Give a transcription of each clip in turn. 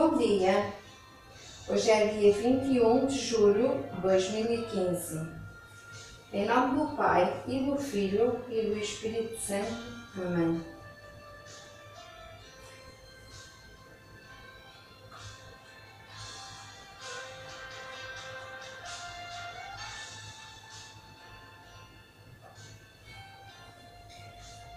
Bom dia! Hoje é dia 21 de julho de 2015. Em nome do Pai e do Filho e do Espírito Santo. Amém.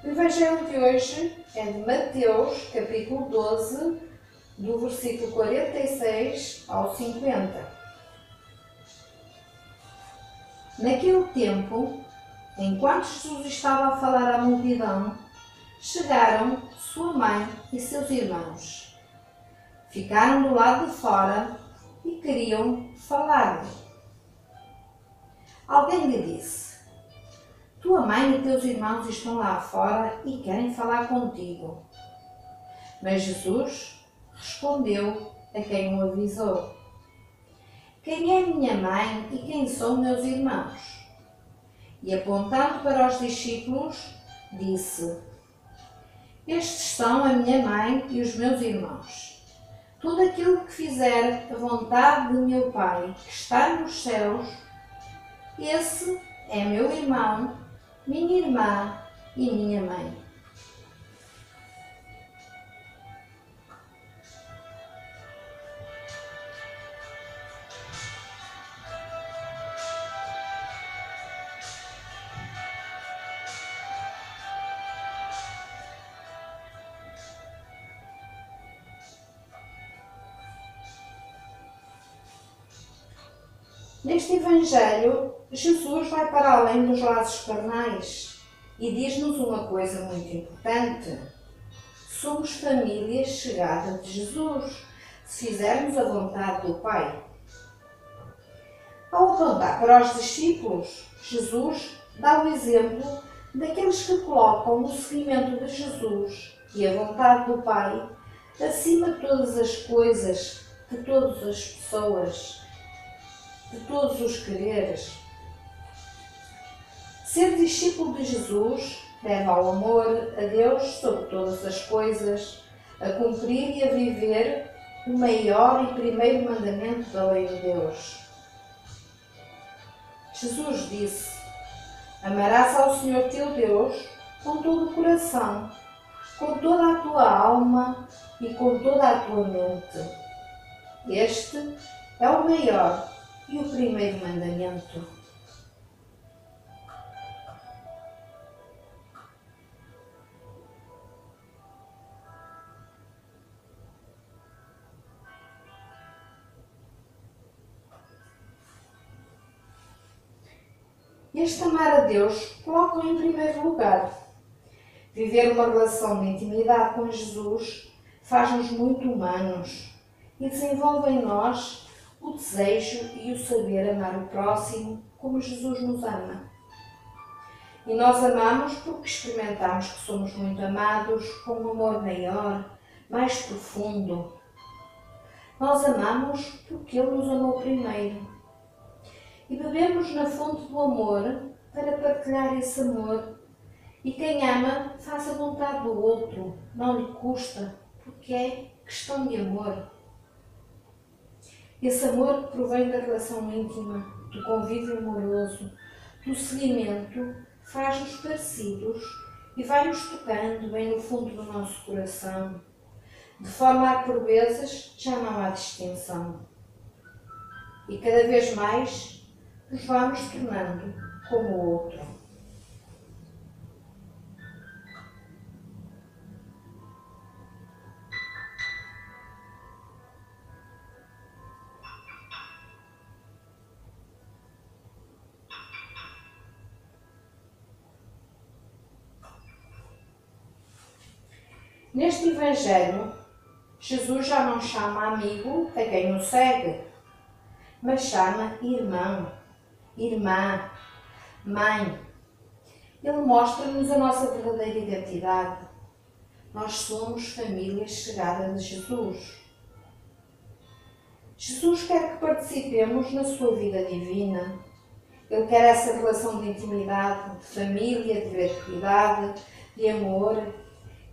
O Evangelho de hoje é de Mateus, capítulo 12, do versículo 46 ao 50. Naquele tempo, enquanto Jesus estava a falar à multidão, chegaram sua mãe e seus irmãos. Ficaram do lado de fora e queriam falar-lhe. Alguém lhe disse: Tua mãe e teus irmãos estão lá fora e querem falar contigo. Mas Jesus respondeu a quem o avisou: Quem é minha mãe e quem são meus irmãos? E apontando para os discípulos, disse: Estes são a minha mãe e os meus irmãos. Tudo aquilo que fizer a vontade de meu Pai, que está nos céus, esse é meu irmão, minha irmã e minha mãe. Neste Evangelho, Jesus vai para além dos laços carnais e diz-nos uma coisa muito importante. Somos família chegada de Jesus, se fizermos a vontade do Pai. Ao apontar para os discípulos, Jesus dá o exemplo daqueles que colocam o seguimento de Jesus e a vontade do Pai acima de todas as coisas, de todas as pessoas de todos os quereres. Ser discípulo de Jesus leva ao amor a Deus sobre todas as coisas, a cumprir e a viver o maior e primeiro mandamento da lei de Deus. Jesus disse: Amarás ao Senhor teu Deus com todo o coração, com toda a tua alma e com toda a tua mente. Este é o maior e o primeiro mandamento? Este amar a Deus coloca em primeiro lugar. Viver uma relação de intimidade com Jesus faz-nos muito humanos e desenvolve em nós o desejo e o saber amar o próximo como Jesus nos ama. E nós amamos porque experimentamos que somos muito amados com um amor maior, mais profundo. Nós amamos porque Ele nos amou primeiro. E bebemos na fonte do amor para partilhar esse amor. E quem ama faz a vontade do outro, não lhe custa, porque é questão de amor. Esse amor que provém da relação íntima, do convívio amoroso, do seguimento, faz-nos parecidos e vai-nos tocando bem no fundo do nosso coração, de forma a por vezes já não há distinção. E cada vez mais nos vamos tornando como o outro. Neste Evangelho, Jesus já não chama amigo a quem o segue, mas chama irmão, irmã, mãe. Ele mostra-nos a nossa verdadeira identidade. Nós somos família chegada de Jesus. Jesus quer que participemos na sua vida divina. Ele quer essa relação de intimidade, de família, de verticalidade, de amor,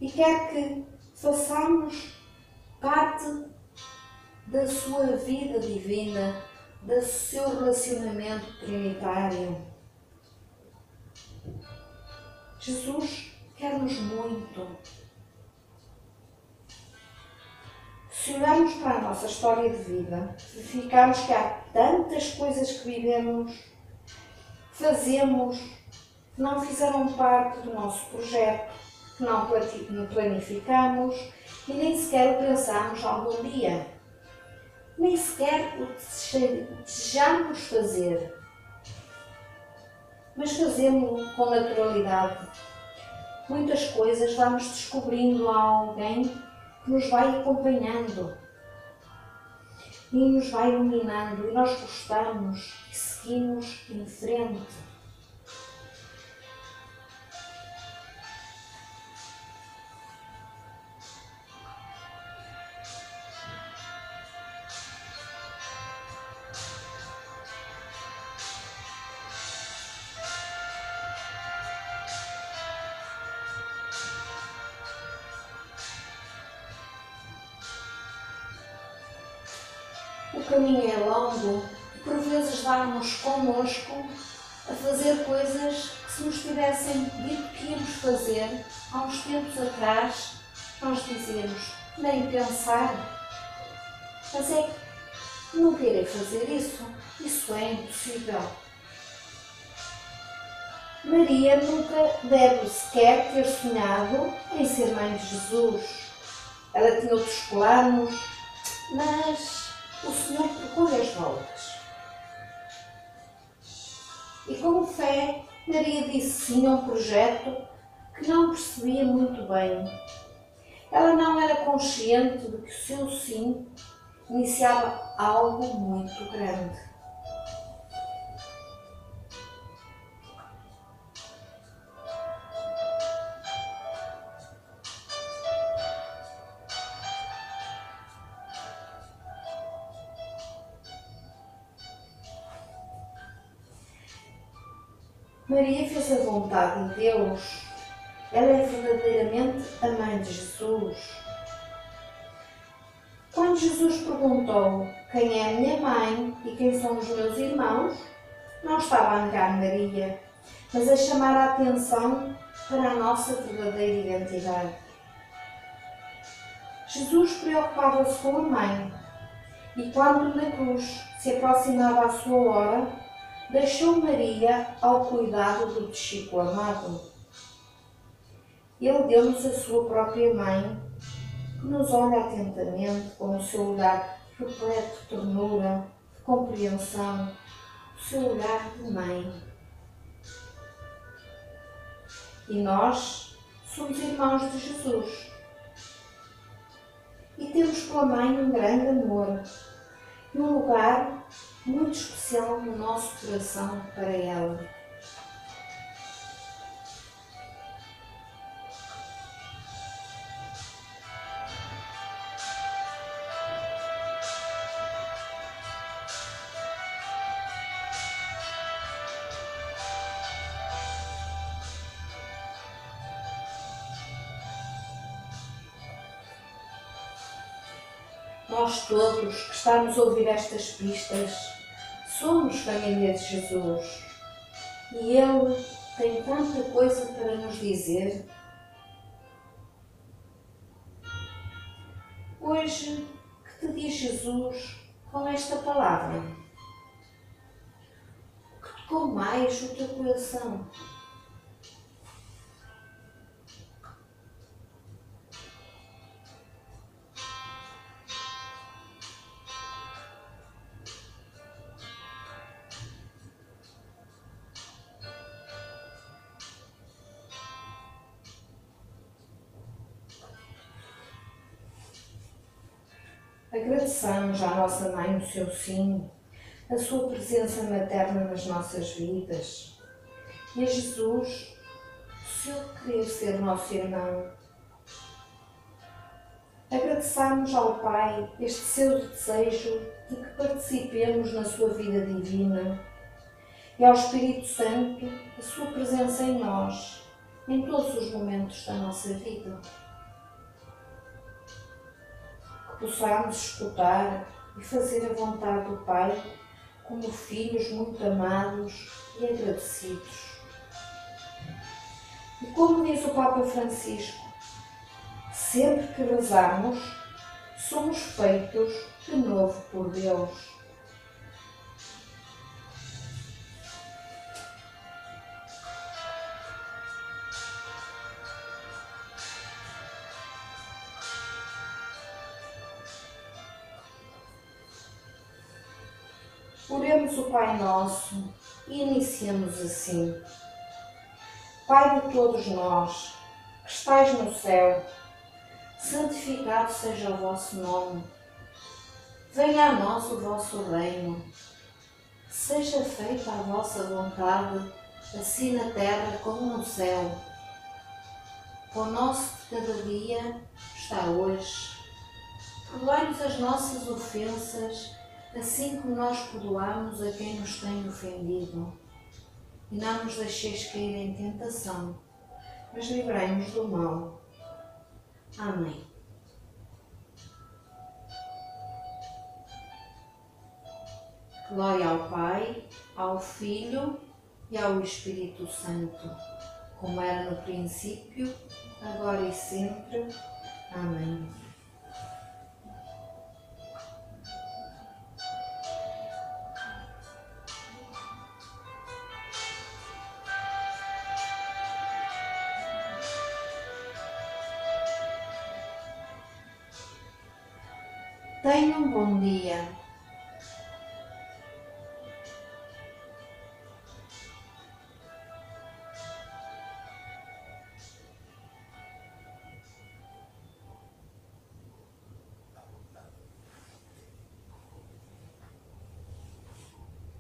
e quer que façamos parte da sua vida divina, do seu relacionamento trinitário. Jesus quer-nos muito. Se olharmos para a nossa história de vida, verificamos que há tantas coisas que vivemos, fazemos, que não fizeram parte do nosso projeto, que não planificamos e nem sequer o pensamos algum dia. Nem sequer o desejamos fazer. Mas fazemos com naturalidade. Muitas coisas vamos descobrindo a alguém que nos vai acompanhando e nos vai iluminando e nós gostamos e seguimos em frente. O caminho é longo e por vezes dá-nos connosco a fazer coisas que se nos tivessem dito que íamos fazer há uns tempos atrás, nós dizemos, nem pensar. Mas é que não querer fazer isso, isso é impossível. Maria nunca deve sequer ter sonhado em ser mãe de Jesus. Ela tinha outros planos, mas o Senhor procura as voltas. E com fé, Maria disse sim a um projeto que não percebia muito bem. Ela não era consciente de que o seu sim iniciava algo muito grande. Maria fez a vontade de Deus. Ela é verdadeiramente a mãe de Jesus. Quando Jesus perguntou quem é a minha mãe e quem são os meus irmãos, não estava a negar Maria, mas a chamar a atenção para a nossa verdadeira identidade. Jesus preocupava-se com a mãe e, quando na cruz se aproximava a sua hora, deixou Maria ao cuidado do discípulo amado. Ele deu-nos a sua própria mãe, que nos olha atentamente com o seu olhar repleto de ternura, de compreensão, o seu olhar de mãe. E nós somos irmãos de Jesus. E temos pela mãe um grande amor e um lugar muito especial no nosso coração para ela. Nós todos que estamos a ouvir estas pistas Somos família de Jesus e Ele tem tanta coisa para nos dizer. Hoje, que te diz Jesus com esta palavra? Que tocou mais o teu coração? Agradeçamos à nossa Mãe o seu sim, a sua presença materna nas nossas vidas. E a Jesus, o seu querer ser nosso irmão. Agradeçamos ao Pai este seu desejo de que participemos na sua vida divina e ao Espírito Santo a sua presença em nós, em todos os momentos da nossa vida possamos escutar e fazer a vontade do Pai como filhos muito amados e agradecidos. E como diz o Papa Francisco, sempre que rezarmos, somos feitos de novo por Deus. Oremos o Pai Nosso e iniciamos assim. Pai de todos nós, que estais no céu, santificado seja o vosso nome. Venha a nós o vosso reino. Seja feita a vossa vontade, assim na terra como no céu. O nosso de cada dia está hoje. Perdoai-nos as nossas ofensas, assim como nós perdoamos a quem nos tem ofendido. E não nos deixeis cair em tentação, mas livrai-nos do mal. Amém. Glória ao Pai, ao Filho e ao Espírito Santo, como era no princípio, agora e sempre. Amém. Tenha um bom dia.